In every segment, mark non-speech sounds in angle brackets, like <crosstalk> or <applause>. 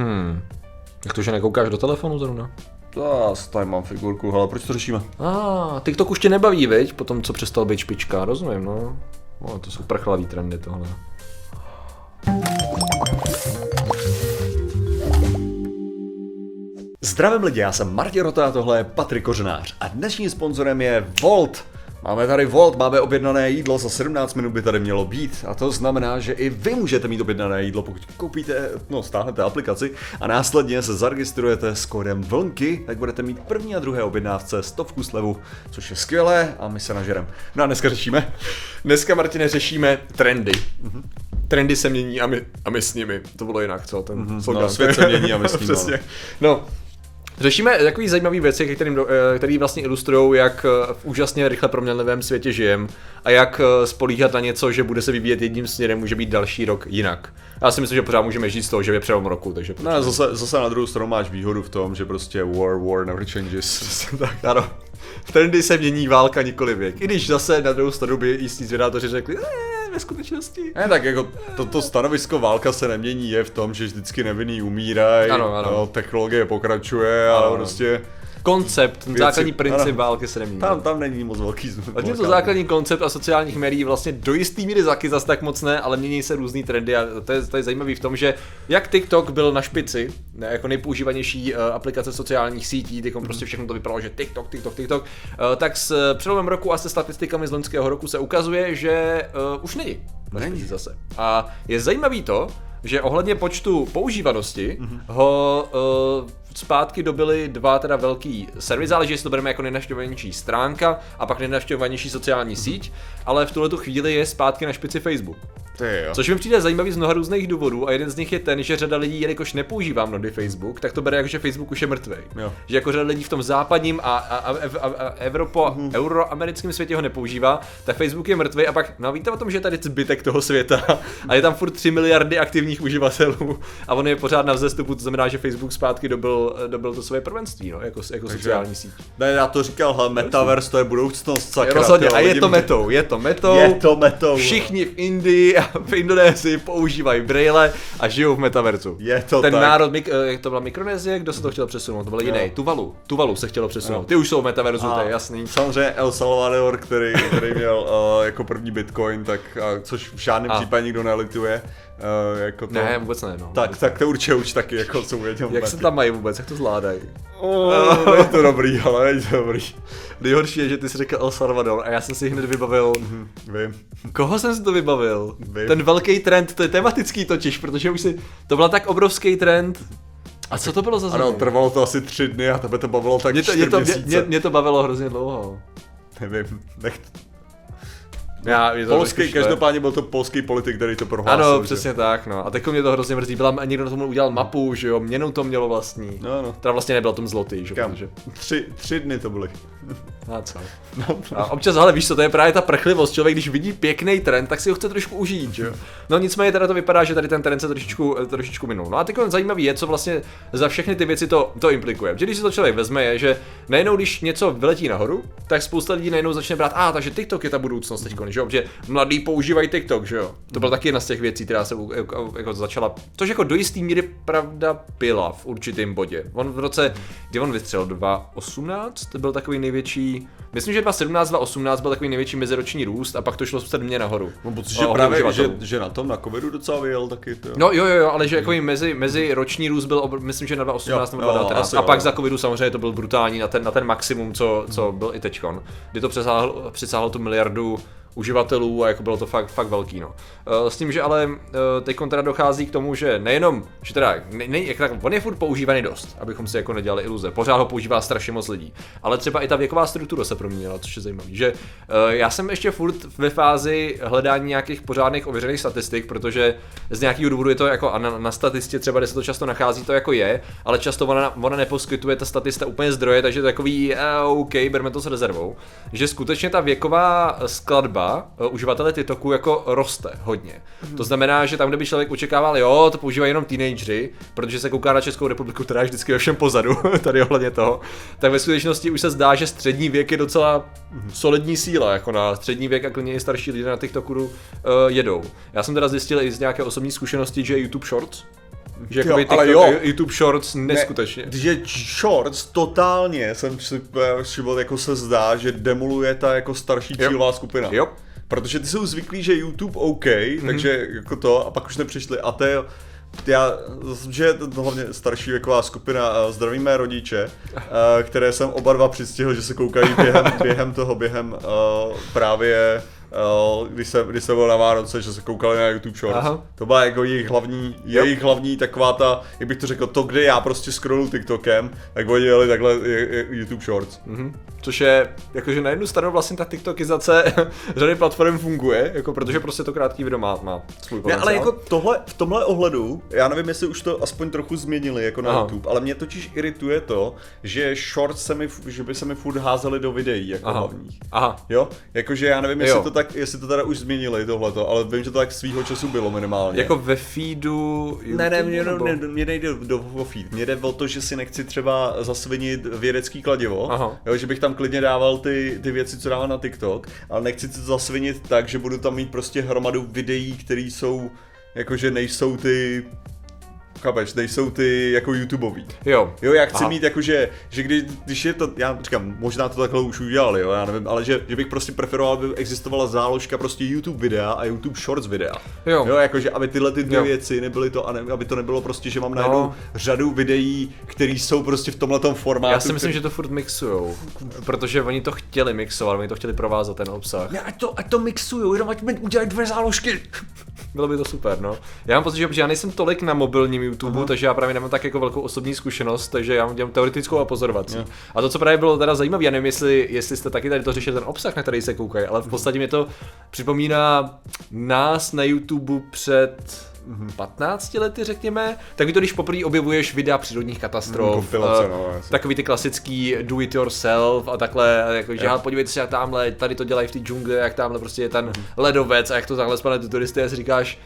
Hmm. Jak to, že nekoukáš do telefonu zrovna? Já tady mám figurku, ale proč to řešíme? A, ah, TikTok už tě nebaví, viď? Po tom, co přestal být špička, rozumím, no. no to jsou prchlavý trendy tohle. Zdravím lidi, já jsem Martin Rota a tohle je Patrik Kořenář a dnešním sponzorem je Volt. Máme tady Volt, máme objednané jídlo, za 17 minut by tady mělo být a to znamená, že i vy můžete mít objednané jídlo, pokud koupíte, no stáhnete aplikaci a následně se zaregistrujete s kódem VLNKY, tak budete mít první a druhé objednávce stovku slevu, což je skvělé a my se nažerem. No a dneska řešíme? Dneska, Martine, řešíme trendy. Mm-hmm trendy se mění a my, a my s nimi. To bylo jinak, co? Ten mm-hmm, no, svět se mění a my s <laughs> nimi. Přesně. No, Řešíme takový zajímavý věci, které který vlastně ilustrují, jak eh, v úžasně rychle proměnlivém světě žijem a jak eh, spolíhat na něco, že bude se vyvíjet jedním směrem, může být další rok jinak. Já si myslím, že pořád můžeme žít z toho, že je přelom roku, takže... No, zase, zase na druhou stranu máš výhodu v tom, že prostě war, war never changes. <laughs> tak, ano. Trendy se mění, válka nikoli věk. I když zase na druhou stranu by jistí zvědátoři řekli, eee, ve skutečnosti. Ne, tak jako toto stanovisko válka se nemění je v tom, že vždycky nevinný umírají, ano, ano. No, technologie pokračuje, ale prostě koncept, věci, základní princip ano, války se nemění. Tam, tam není moc velký A to základní koncept a sociálních médií vlastně do jistý míry zaky zase tak moc ne, ale mění se různý trendy a to je, to je zajímavý v tom, že jak TikTok byl na špici, ne, jako nejpoužívanější uh, aplikace sociálních sítí, teď prostě všechno to vypadalo, že TikTok, TikTok, TikTok, uh, tak s přelomem roku a se statistikami z loňského roku se ukazuje, že uh, už není. Není zase. A je zajímavý to, že ohledně počtu používanosti mm-hmm. ho uh, zpátky dobili dva teda velký servis, záleží, jestli to bereme jako nejnaštěvovanější stránka a pak nejnaštěvovanější sociální síť, ale v tuhle chvíli je zpátky na špici Facebook. Jo. Což mi přijde zajímavý z mnoha různých důvodů a jeden z nich je ten, že řada lidí, jelikož nepoužívá mnohdy Facebook, tak to bere jako, že Facebook už je mrtvý. Že jako řada lidí v tom západním a, a, a, a, a Evropo, mm-hmm. euroamerickém světě ho nepoužívá, tak Facebook je mrtvý a pak, no víte o tom, že je tady zbytek toho světa <laughs> a je tam furt 3 miliardy aktivních uživatelů a on je pořád na vzestupu, to znamená, že Facebook zpátky dobil, dobil to své prvenství, no, jako, jako Takže, sociální síť. Ne, já to říkal, hele, metaverse to je budoucnost, sakra. Rozhodně, a je to metou, je to metou. Je to metou. Všichni v Indii a v Indonésii používají braille a žijou v metaverzu. Je to Ten tak. národ, eh, jak to byla Mikronézie, kdo se to chtěl přesunout? To byl jiný, Tuvalu. Tuvalu se chtělo přesunout. Jo. Ty už jsou v metaverzu, a to je jasný. Samozřejmě El Salvador, který, který měl uh, jako první bitcoin, tak, uh, což v žádném a. případě nikdo nelituje. Uh, jako to, ne, vůbec ne, no. Tak, tak to určitě už taky jako jsou věděl. Jak se tam mají vůbec, jak to zvládají? Oh, <laughs> je to dobrý, ale je to dobrý. Nejhorší je, že ty jsi řekl El Salvador a já jsem si hned vybavil. Mm-hmm, vím. Koho jsem si to vybavil? Vím. Ten velký trend, to je tematický totiž, protože už si, to byl tak obrovský trend, a co to bylo za země? Ano, trvalo to asi tři dny a tebe to bavilo tak mě to, mě to, mě, mě, to bavilo hrozně dlouho. Nevím, nech, já, je to polský, každopádně byl to polský politik, který to prohlásil. Ano, přesně že? tak, no. A teď mě to hrozně mrzí. Byla, někdo na tomu udělal mapu, že jo, měnu to mělo vlastní. No, no. Teda vlastně nebyl tom zlotý, že Kam? Protože... Tři, tři dny to byly. <laughs> A co? No, a občas, ale víš co, to je právě ta prchlivost. Člověk, když vidí pěkný trend, tak si ho chce trošku užít, že jo. No nicméně teda to vypadá, že tady ten trend se trošičku, trošičku minul. No a teď zajímavý je, co vlastně za všechny ty věci to, to implikuje. Protože když si to člověk vezme, je, že najednou, když něco vyletí nahoru, tak spousta lidí najednou začne brát, a takže TikTok je ta budoucnost teď, že jo, protože mladí používají TikTok, že jo. To byla taky jedna z těch věcí, která se jako, jako začala, což jako do jistý míry pravda byla v určitém bodě. On v roce, kdy on vystřelil 2018, to byl takový největší Myslím, že 2017, 2018 byl takový největší meziroční růst a pak to šlo sedmě nahoru. No, pocit, že právě, že, že, na tom, na covidu docela vyjel taky. To. No jo, jo, jo, ale že jako mezi, mezi roční růst byl, myslím, že na 2018 nebo 2019 a pak jo. za covidu samozřejmě to byl brutální na ten, na ten maximum, co, co byl i teďkon, kdy to přesáhl, přesáhl tu miliardu uživatelů a jako bylo to fakt, fakt velký. No. Eh, s tím, že ale eh, teď teda dochází k tomu, že nejenom, že teda, ne, ne, jak tak, on je furt používaný dost, abychom si jako nedělali iluze, pořád ho používá strašně moc lidí, ale třeba i ta věková struktura se proměnila, což je zajímavé, že eh, já jsem ještě furt ve fázi hledání nějakých pořádných ověřených statistik, protože z nějakého důvodu je to jako na, na statistě třeba, kde se to často nachází, to jako je, ale často ona, ona neposkytuje ta statista úplně zdroje, takže takový, uh, OK, berme to s rezervou, že skutečně ta věková skladba třeba uh, uživatele TikToku jako roste hodně. Mm. To znamená, že tam, kde by člověk očekával, jo, to používají jenom teenageři, protože se kouká na Českou republiku, která je vždycky ve všem pozadu, <laughs> tady ohledně toho, tak ve skutečnosti už se zdá, že střední věk je docela mm. solidní síla, jako na střední věk a klidně i starší lidé na TikToku uh, jedou. Já jsem teda zjistil i z nějaké osobní zkušenosti, že YouTube Shorts Že jo, ale jo. YouTube Shorts neskutečně. Ne, že Shorts totálně jsem si všiml, jako se zdá, že demoluje ta jako starší cílová skupina. Jo. Protože ty jsou zvyklí, že YouTube OK, mm-hmm. takže jako to, a pak už nepřišli. A to je, já, že je to hlavně starší věková skupina, zdraví mé rodiče, které jsem oba dva přistihl, že se koukají během, <laughs> během toho, během uh, právě když jsem, když jsem byl na Vánoce, že se koukali na YouTube Shorts. Aha. To byla jako jejich hlavní, yep. jejich hlavní taková ta, jak bych to řekl, to, kde já prostě scrollu TikTokem, tak oni jeli takhle YouTube Shorts. Mm-hmm. Což je, jakože na jednu stranu vlastně ta TikTokizace <laughs> řady platform funguje, jako protože prostě to krátký video má, má svůj. Ne, ale jako tohle, v tomhle ohledu, já nevím, jestli už to aspoň trochu změnili jako na Aha. YouTube, ale mě totiž irituje to, že shorts se mi, že by se mi furt házeli do videí jako Aha. hlavních. Aha. Jo? Jakože já nevím, jestli jo. to tak, jestli to teda už změnili tohleto, ale vím, že to tak svýho času bylo minimálně. Jako ve feedu YouTube, Ne, ne, mě, nebo... ne, mě nejde do, do feed. Mě jde o to, že si nechci třeba zasvinit vědecký kladivo, Aha. Jo, že bych tam klidně dával ty, ty věci, co dávám na TikTok, ale nechci to zasvinit tak, že budu tam mít prostě hromadu videí, které jsou jakože nejsou ty Chápeš, nejsou ty jako YouTubeový. Jo. Jo, já chci Aha. mít jakože, že když, když je to, já říkám, možná to takhle už udělali, jo, já nevím, ale že, že bych prostě preferoval, aby existovala záložka prostě YouTube videa a YouTube Shorts videa. Jo. Jo, jakože aby tyhle ty dvě jo. věci nebyly to, a ne, aby to nebylo prostě, že mám najednou no. řadu videí, které jsou prostě v tomhle formátu. Já si myslím, který... že to furt mixujou, protože oni to chtěli mixovat, oni to chtěli provázat ten obsah. Ne, ať to, ať to mixujou, jenom ať mi udělají dvě záložky. Bylo by to super, no. Já mám pocit, že já nejsem tolik na mobilním YouTube, uh-huh. takže já právě nemám tak jako velkou osobní zkušenost, takže já mám teoretickou a pozorovací. Yeah. A to, co právě bylo teda zajímavé, já nevím, jestli, jestli jste taky tady to řešili ten obsah, na který se koukají, ale v podstatě mi to připomíná nás na YouTube před 15 lety, řekněme, tak to, když poprvé objevuješ videa přírodních katastrof, mm, no, takový ty klasický do it yourself a takhle, jako, že podívejte se, jak tamhle, tady to dělají v té džungli, jak tamhle prostě je ten mm. ledovec a jak to takhle spadne do turisty a si říkáš,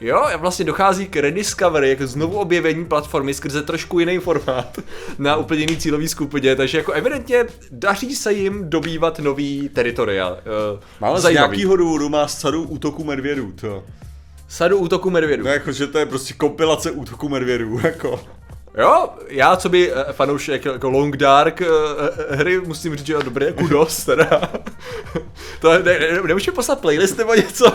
Jo, vlastně dochází k rediscovery, jako znovu objevení platformy skrze trošku jiný formát na úplně jiný cílový skupině, takže jako evidentně daří se jim dobývat nový teritoria. Uh, Máme z nějakého důvodu má sadu útoku medvědů, to. Sadu útoku medvědů. No jako, že to je prostě kompilace útoku medvědů, <laughs> jako. Jo, já co by uh, fanoušek jako Long Dark uh, hry musím říct, že <laughs> je dobré, kudos teda. to ne, ne, nemůžeš poslat playlist nebo něco?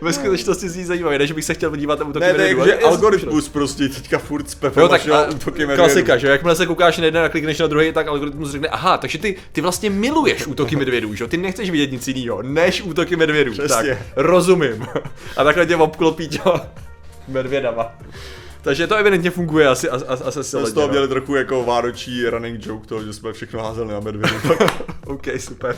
Ve skutečnosti zní zajímavé, než bych se chtěl podívat na útoky Ne, ne, že algoritmus prostě teďka furt spepe jo, tak a, útoky. Klasika, že jakmile se koukáš na jeden a klikneš na druhý, tak algoritmus řekne, aha, takže ty, ty vlastně miluješ útoky <laughs> medvědů, že ty nechceš vidět nic jiného, než útoky medvědů. Přesně. Tak, rozumím. <laughs> A takhle tě obklopí tě <laughs> medvědama. Takže to evidentně funguje asi, asi, asi asi Z toho no. měli trochu jako vánoční running joke toho, že jsme všechno házeli na medvědu. OK, super.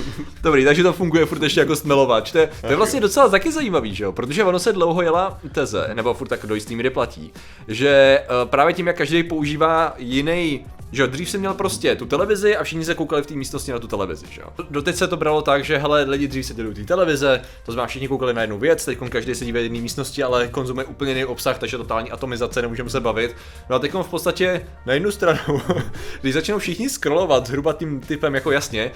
<laughs> Dobrý, takže to funguje furt ještě jako stmelovač. To je, to je vlastně docela taky zajímavý, že jo? Protože ono se dlouho jela teze, nebo furt tak do jistý míry platí, že uh, právě tím, jak každý používá jiný že dřív jsem měl prostě tu televizi a všichni se koukali v té místnosti na tu televizi, že jo. Doteď se to bralo tak, že hele, lidi dřív se u té televize, to znamená všichni koukali na jednu věc, teď každý sedí v jedné místnosti, ale konzumuje úplně jiný obsah, takže totální atomizace, nemůžeme se bavit. No a teď v podstatě na jednu stranu, <laughs> když začnou všichni scrollovat zhruba tím typem, jako jasně,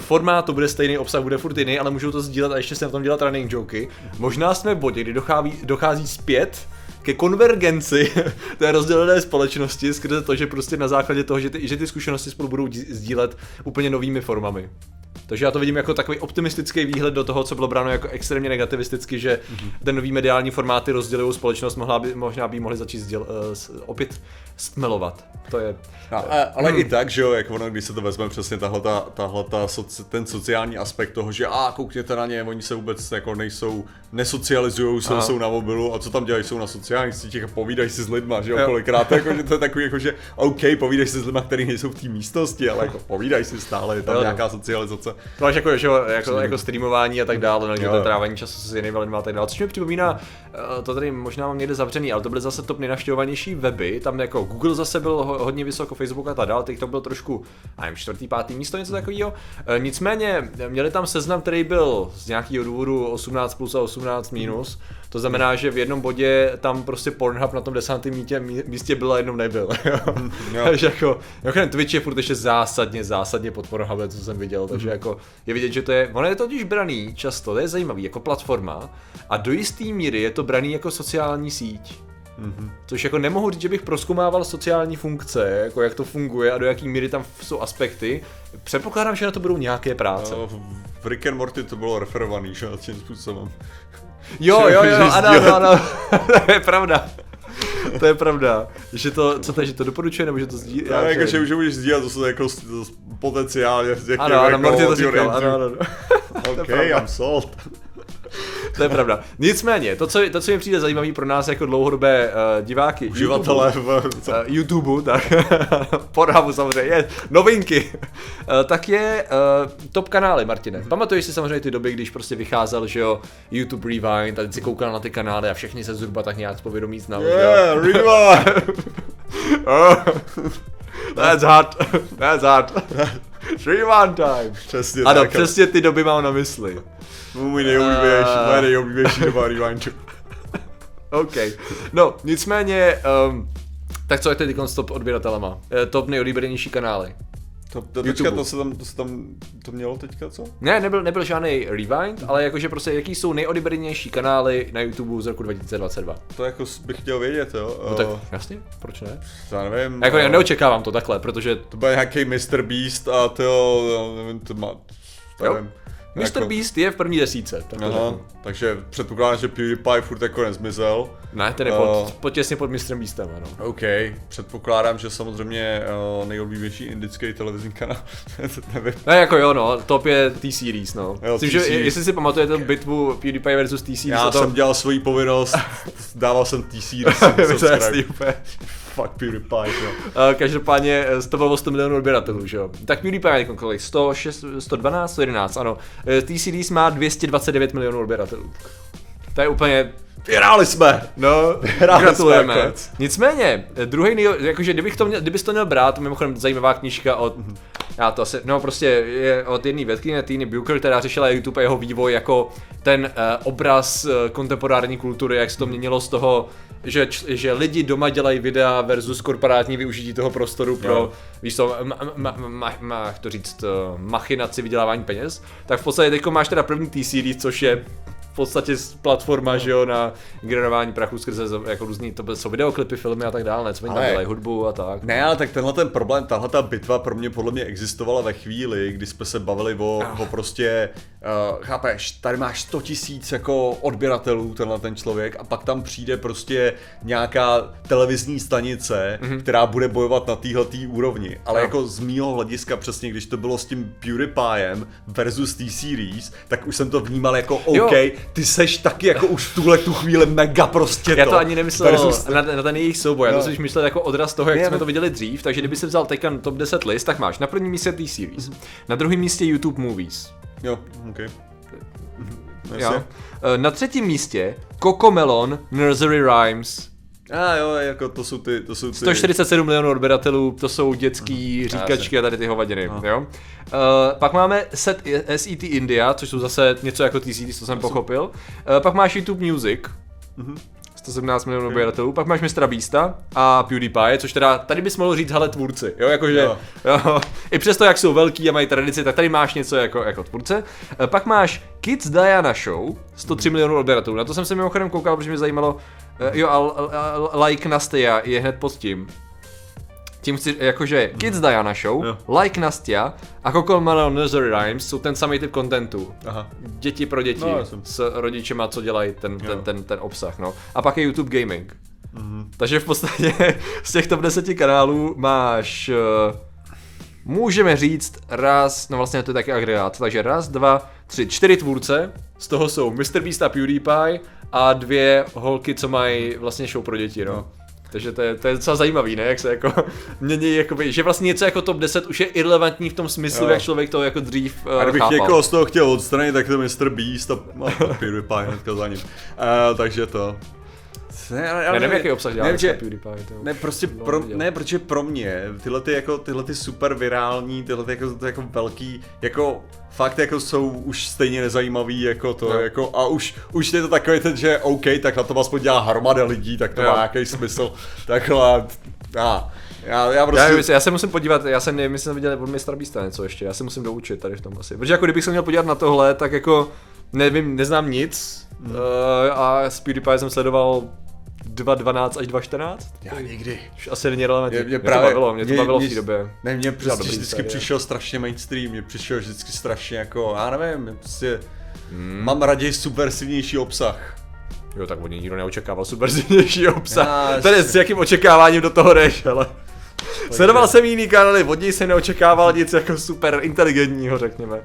formát to bude stejný, obsah bude furt jiný, ale můžou to sdílet a ještě se na tom dělat running joky. Možná jsme v bodě, kdy dochází, dochází zpět ke konvergenci <laughs> té rozdělené společnosti skrze to, že prostě na základě toho, že ty, že ty zkušenosti spolu budou sdílet úplně novými formami. Takže já to vidím jako takový optimistický výhled do toho, co bylo bráno jako extrémně negativisticky, že mm-hmm. ten nový mediální formáty rozdělují společnost, mohla by, možná by mohli začít sděl, uh, opět stmelovat. To je... No, a, ale hmm. i tak, že jo, jak ono, když se to vezme přesně tahle, ta, tahle ta soci, ten sociální aspekt toho, že a koukněte na ně, oni se vůbec jako nejsou, nesocializují, jsou, jsou na mobilu a co tam dělají, jsou na sociálních sítích a povídají si s lidma, že jo, jo. kolikrát, jako, že <laughs> to je takový, jako, že OK, povídají si s lidma, kteří nejsou v té místnosti, ale jako povídají si stále, je tam jo, nějaká socializace. To máš jako, že jako, jako streamování a tak dále, no, to trávání času s jinými lidmi a tak dále, což mi připomíná, eh, to tady možná mám někde zavřený, ale to byly zase top nejnavštěvovanější weby, tam jako Google zase byl hodně vysoko, Facebook a tak dále, teď to byl trošku, nevím, čtvrtý, pátý místo, něco takového. E, nicméně měli tam seznam, který byl z nějakého důvodu 18 plus a 18 minus. To znamená, že v jednom bodě tam prostě Pornhub na tom desátém místě, místě byl a jednou nebyl. <laughs> takže jako, jako ten Twitch je furt ještě zásadně, zásadně pod Pornhubem, co jsem viděl, takže mm. Jako je vidět, že to je, ono je to totiž braný často, to je zajímavý, jako platforma a do jisté míry je to braný jako sociální síť. Mm-hmm. Což jako nemohu říct, že bych proskumával sociální funkce, jako jak to funguje a do jaký míry tam jsou aspekty. Předpokládám, že na to budou nějaké práce. No, v Rick and Morty to bylo referovaný, že tím způsobem. Jo, jo, jo, ano, ano, ano, <laughs> to je pravda. To je pravda. Že to, co to, že to doporučuje, nebo že to sdílí? Já, jako, že už můžeš sdílet, to jsou jako potenciálně. Jako, ano, ano, jako <laughs> Martin to říkal, ano, ano. OK, I'm sold. To je pravda. Nicméně, to co, to, co mi přijde zajímavé pro nás jako dlouhodobé uh, diváky, uživatele YouTube, v uh, YouTube, tak <laughs> Pornhubu samozřejmě, novinky, uh, tak je uh, top kanály, Martine. Mm-hmm. Pamatuješ si samozřejmě ty doby, když prostě vycházel, že jo, YouTube Rewind, a teď si koukal na ty kanály a všechny se zhruba tak nějak povědomí znal. Yeah, Rewind! <laughs> oh, that's hot, that's hot. <laughs> Rewind time. Přesně ano, tak. přesně ty doby mám na mysli. Můj nejoblíbenější, uh... moje nejoblíbenější doba rewindu. OK. No, nicméně, um, tak co je teď s top odběratelema? Eh, top nejoblíbenější kanály. To, to, teďka, to, se tam, to se tam, to mělo teďka, co? Ne, nebyl, nebyl žádný rewind, ale jakože prostě jaký jsou nejodibrenější kanály na YouTube z roku 2022. To jako bych chtěl vědět, jo. No tak jasně, proč ne? Já nevím. Jako já neočekávám to takhle, protože... To byl nějaký Mr. Beast a to jo, nevím, to má... Nevím. Mr. Jako... Beast je v první desíce. Tak Aha, takže předpokládám, že PewDiePie furt jako nezmizel. Ne, ten je pod, uh, pod, těsně pod Mr. Beastem, ano. OK, předpokládám, že samozřejmě uh, nejoblíbenější indický televizní kanál, <laughs> nevím. Ne, jako jo, no, top je T-Series, no. Jo, Myslím, že jestli si pamatujete bitvu PewDiePie versus T-Series. Já jsem to... dělal svoji povinnost, <laughs> dával jsem T-Series. To. Fuck PewDiePie, jo. Každopádně eh, to bylo 100 milionů odběratelů, že jo. Tak PewDiePie je kolik? 106, 112, 111, ano. Uh, T-Series má 229 milionů odběratelů. To je úplně Vyhráli jsme! No, Vyhráli gratulujeme. Jsme, Nicméně, druhý nej, jakože kdybych to měl, kdybys to měl brát, mimochodem zajímavá knížka od, já to asi, no prostě je od jedné vědkyně Týny Bucher, která řešila YouTube a jeho vývoj jako ten uh, obraz uh, kontemporární kultury, jak se to měnilo z toho, že, že lidi doma dělají videa versus korporátní využití toho prostoru pro, jo. víš co, ma, ma, ma, ma, to říct, uh, machinaci vydělávání peněz, tak v podstatě teď máš teda první T-Series, což je v podstatě platforma, no. že jo, na generování prachu skrze jako různý, to jsou videoklipy, filmy a tak dále, ne, co oni tam dělají, hudbu a tak. Ne, ale tak tenhle ten problém, tahle ta bitva pro mě podle mě existovala ve chvíli, kdy jsme se bavili o, oh. o prostě, uh, chápeš, tady máš 100 tisíc jako odběratelů, tenhle ten člověk, a pak tam přijde prostě nějaká televizní stanice, mm-hmm. která bude bojovat na téhle úrovni. Ale no. jako z mýho hlediska přesně, když to bylo s tím PewDiePiem versus T-Series, tak už jsem to vnímal jako OK, jo ty seš taky jako už v tuhle tu chvíli mega prostě Já to ani nemyslel versus... na, na, ten jejich souboj, já to no. myslel jako odraz toho, jak ne, jsme to viděli dřív, takže kdyby si vzal teďka top 10 list, tak máš na prvním místě T-Series, na druhém místě YouTube Movies. Jo, ok. Jo. Eh, na třetím místě Coco Melon Nursery Rhymes. A jo, jako to jsou ty, to jsou ty... 147 milionů odběratelů, to jsou dětský říkačky a tady ty hovadiny, Aha. jo. Uh, pak máme set SET India, což jsou zase něco jako TCT, co jsem pochopil. Uh, pak máš YouTube Music, uh-huh. 117 milionů odběratelů, pak máš Mr. Beasta a PewDiePie, což teda tady bys mohl říct, hele, tvůrci, jo, jakože, jo. jo. i přesto, jak jsou velký a mají tradici, tak tady máš něco jako, jako tvůrce. Uh, pak máš Kids Diana Show, 103 uh-huh. milionů odběratelů, na to jsem se mimochodem koukal, protože mě zajímalo, jo, a, Like Nastia je hned pod tím. Tím chci, jakože Kids Diana Show, jo. Like Nastia a Coco Melon Nursery Rhymes jsou ten samý typ kontentu. Děti pro děti no, s rodičema, co dělají ten, ten, ten, ten obsah, no. A pak je YouTube Gaming. Mhm. Takže v podstatě <laughs> z těch top 10 kanálů máš, uh, můžeme říct, raz, no vlastně to je taky agregát, takže raz, dva, tři, čtyři tvůrce, z toho jsou MrBeast a PewDiePie a dvě holky, co mají vlastně show pro děti, no. Takže to je, to je docela zajímavý, ne? Jak se jako <laughs> mění, jakoby, že vlastně něco jako top 10 už je irrelevantní v tom smyslu, jo. jak člověk to jako dřív uh, A kdybych chápal. někoho z toho chtěl odstranit, tak to Mr. Beast a, a PewDiePie hnedka za ním. Uh, takže to. Ne, ale, já nevím, jaký obsah dělá ne, že, PewDiePie. To ne, prostě pro, ne, protože pro mě tyhle ty, jako, tyhle ty super virální, tyhle ty jako, ty jako velký, jako fakt jako jsou už stejně nezajímavý jako to, no. jako a už, už je to takový ten, že OK, tak na to aspoň dělá hromada lidí, tak to jo. má nějaký smysl, <laughs> takhle, a, já, já, prostě... já, já, se musím podívat, já jsem nevím, jestli jsem viděl od Mr. Beasta něco ještě, já se musím doučit tady v tom asi. Protože jako kdybych se měl podívat na tohle, tak jako nevím, neznám nic hmm. uh, a s PewDiePie jsem sledoval 2.12 až 2.14? Já nikdy. Už asi není relevantní. Mě, mě, mě právě, to bavilo, mě to bavilo mě, v té době. Ne, mě prostě vždycky přišel strašně mainstream, mě přišel vždycky strašně jako, já nevím, prostě hmm. mám raději super silnější obsah. Jo, tak od něj nikdo neočekával super silnější obsah. Já, Tady s jakým očekáváním do toho jdeš, ale... Sledoval jsem jiný kanály, od něj jsem neočekával nic jako super inteligentního, řekněme.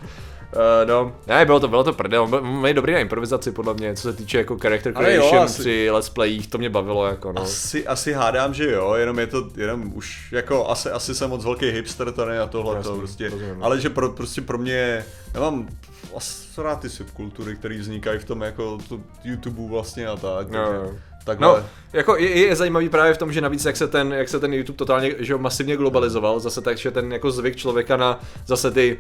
Uh, no, ne, bylo to, bylo to prdel, mají dobrý na improvizaci podle mě, co se týče jako character creation jo, asi, při let's playích, to mě bavilo jako no. Asi, asi hádám, že jo, jenom je to, jenom už jako asi, asi jsem moc velký hipster tady a tohle to prostě, rozumím. No. ale že pro, prostě pro mě, já mám rád ty subkultury, které vznikají v tom jako to YouTube vlastně a tak, takže, no, Takhle. No, jako je, je, zajímavý právě v tom, že navíc jak se ten, jak se ten YouTube totálně, že ho masivně globalizoval, zase tak, že ten jako zvyk člověka na zase ty,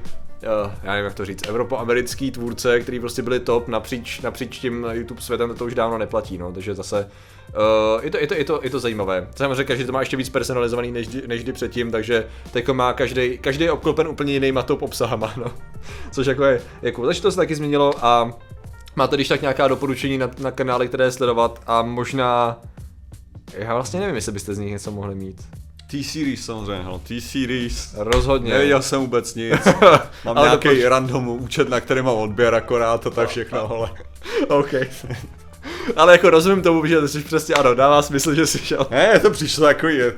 já nevím jak to říct, evropoamerický tvůrce, který prostě byli top napříč, napříč tím YouTube světem, to už dávno neplatí, no, takže zase Uh, je, to, je, to, je, to, je to zajímavé. Samozřejmě že to má ještě víc personalizovaný než, než kdy předtím, takže teď má každý, každý je obklopen úplně jinýma top obsahama, no. <laughs> Což jako je, jako, takže to se taky změnilo a Máte když tak nějaká doporučení na, na kanály, které sledovat a možná... Já vlastně nevím, jestli byste z nich něco mohli mít. T-Series samozřejmě, no, T-Series. Rozhodně. Neviděl jsem vůbec nic. <laughs> Mám nějaký proč... random účet, na který mám odběr akorát a tak všechno, ale... <laughs> OK. Ale jako rozumím tomu, že jsi přesně ano, dává smysl, že jsi šel. Ne, to přišlo jako je,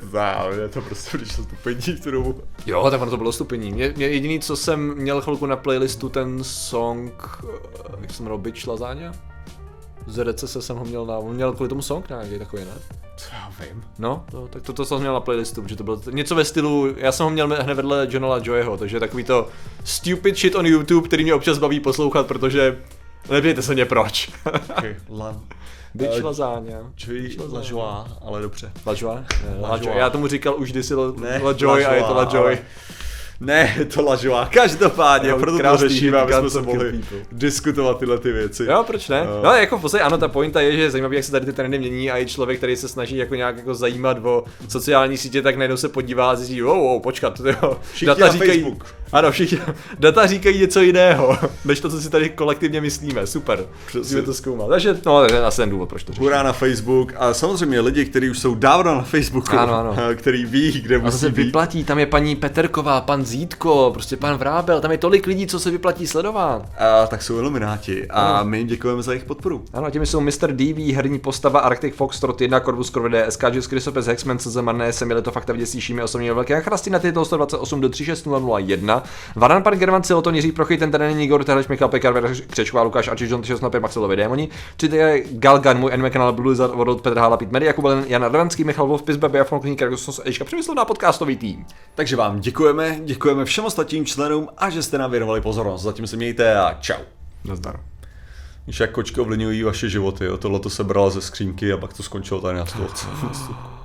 je to prostě přišlo stupení v tu dobu. Jo, tak ono to bylo stupení. Mě, mě jediný, co jsem měl chvilku na playlistu, ten song, eh, jak jsem jmenal, Bitch Lasagna? Z recese jsem ho měl na, on měl kvůli tomu song nějaký takový, ne? Co já vím. No, to, tak to, to jsem měl na playlistu, protože to bylo něco ve stylu, já jsem ho měl hned vedle Jonala Joyho, takže takový to stupid shit on YouTube, který mě občas baví poslouchat, protože Neptejte se mě proč. okay, <laughs> lan. Bitch uh, lasagna. Čuji lažoa, ale dobře. Lažoa? Lažoa. Já tomu říkal už kdysi la, ne, lajoy a je to lajoy. Ale... Ne, to lažová. Každopádně, proto to řešíme, aby jsme se mohli people. diskutovat tyhle ty věci. Jo, proč ne? Uh. No, jako v podstatě ano, ta pointa je, že je zajímavý, jak se tady ty trendy mění a i člověk, který se snaží jako nějak jako zajímat o sociální sítě, tak najednou se podívá a zjistí, wow, wow počkat, jo. Data říkají, Facebook. Ano, všichni, data říkají něco jiného, než to, co si tady kolektivně myslíme. Super, musíme to zkoumat. Takže no, to je asi ten důvod, proč to řešíme. Hurá na Facebook a samozřejmě lidi, kteří už jsou dávno na Facebooku, ano, ano. který ví, kde musí a se vyplatí, tam je paní Peterková, pan Zítko, prostě pan Vrábel, tam je tolik lidí, co se vyplatí sledovat. A, tak jsou ilumináti a ano. my jim děkujeme za jejich podporu. Ano, těmi jsou Mr. DV, herní postava Arctic Fox, Trot 1, Corvus Corvide, SK, Jus Chrysopes, Hexman, CZ, Marné, Semile, to fakta vděsí, šíme osobně velké chrasty na tyto 128 do 36001. Varan, pan German, Siloton, Jiří Prochy, ten tady není Igor, Tehleš, Michal Pekar, Křečková, Lukáš, John, 6 na Maxilovi démoni, či Galgan, můj anime kanál Blue Lizard, World, Petr Hala, Pít Medi, Jakub Jan Radvanský, Michal Wolf, Pizbe, Biafon, Kník, Kargos, Eška, na podcastový tým. Takže vám děkujeme, děkujeme všem ostatním členům a že jste nám věnovali pozornost. Zatím se mějte a čau. Nazdar. Víš, jak kočky ovlivňují vaše životy, jo? tohle to se bralo ze skřínky a pak to skončilo tady na stolce. <laughs>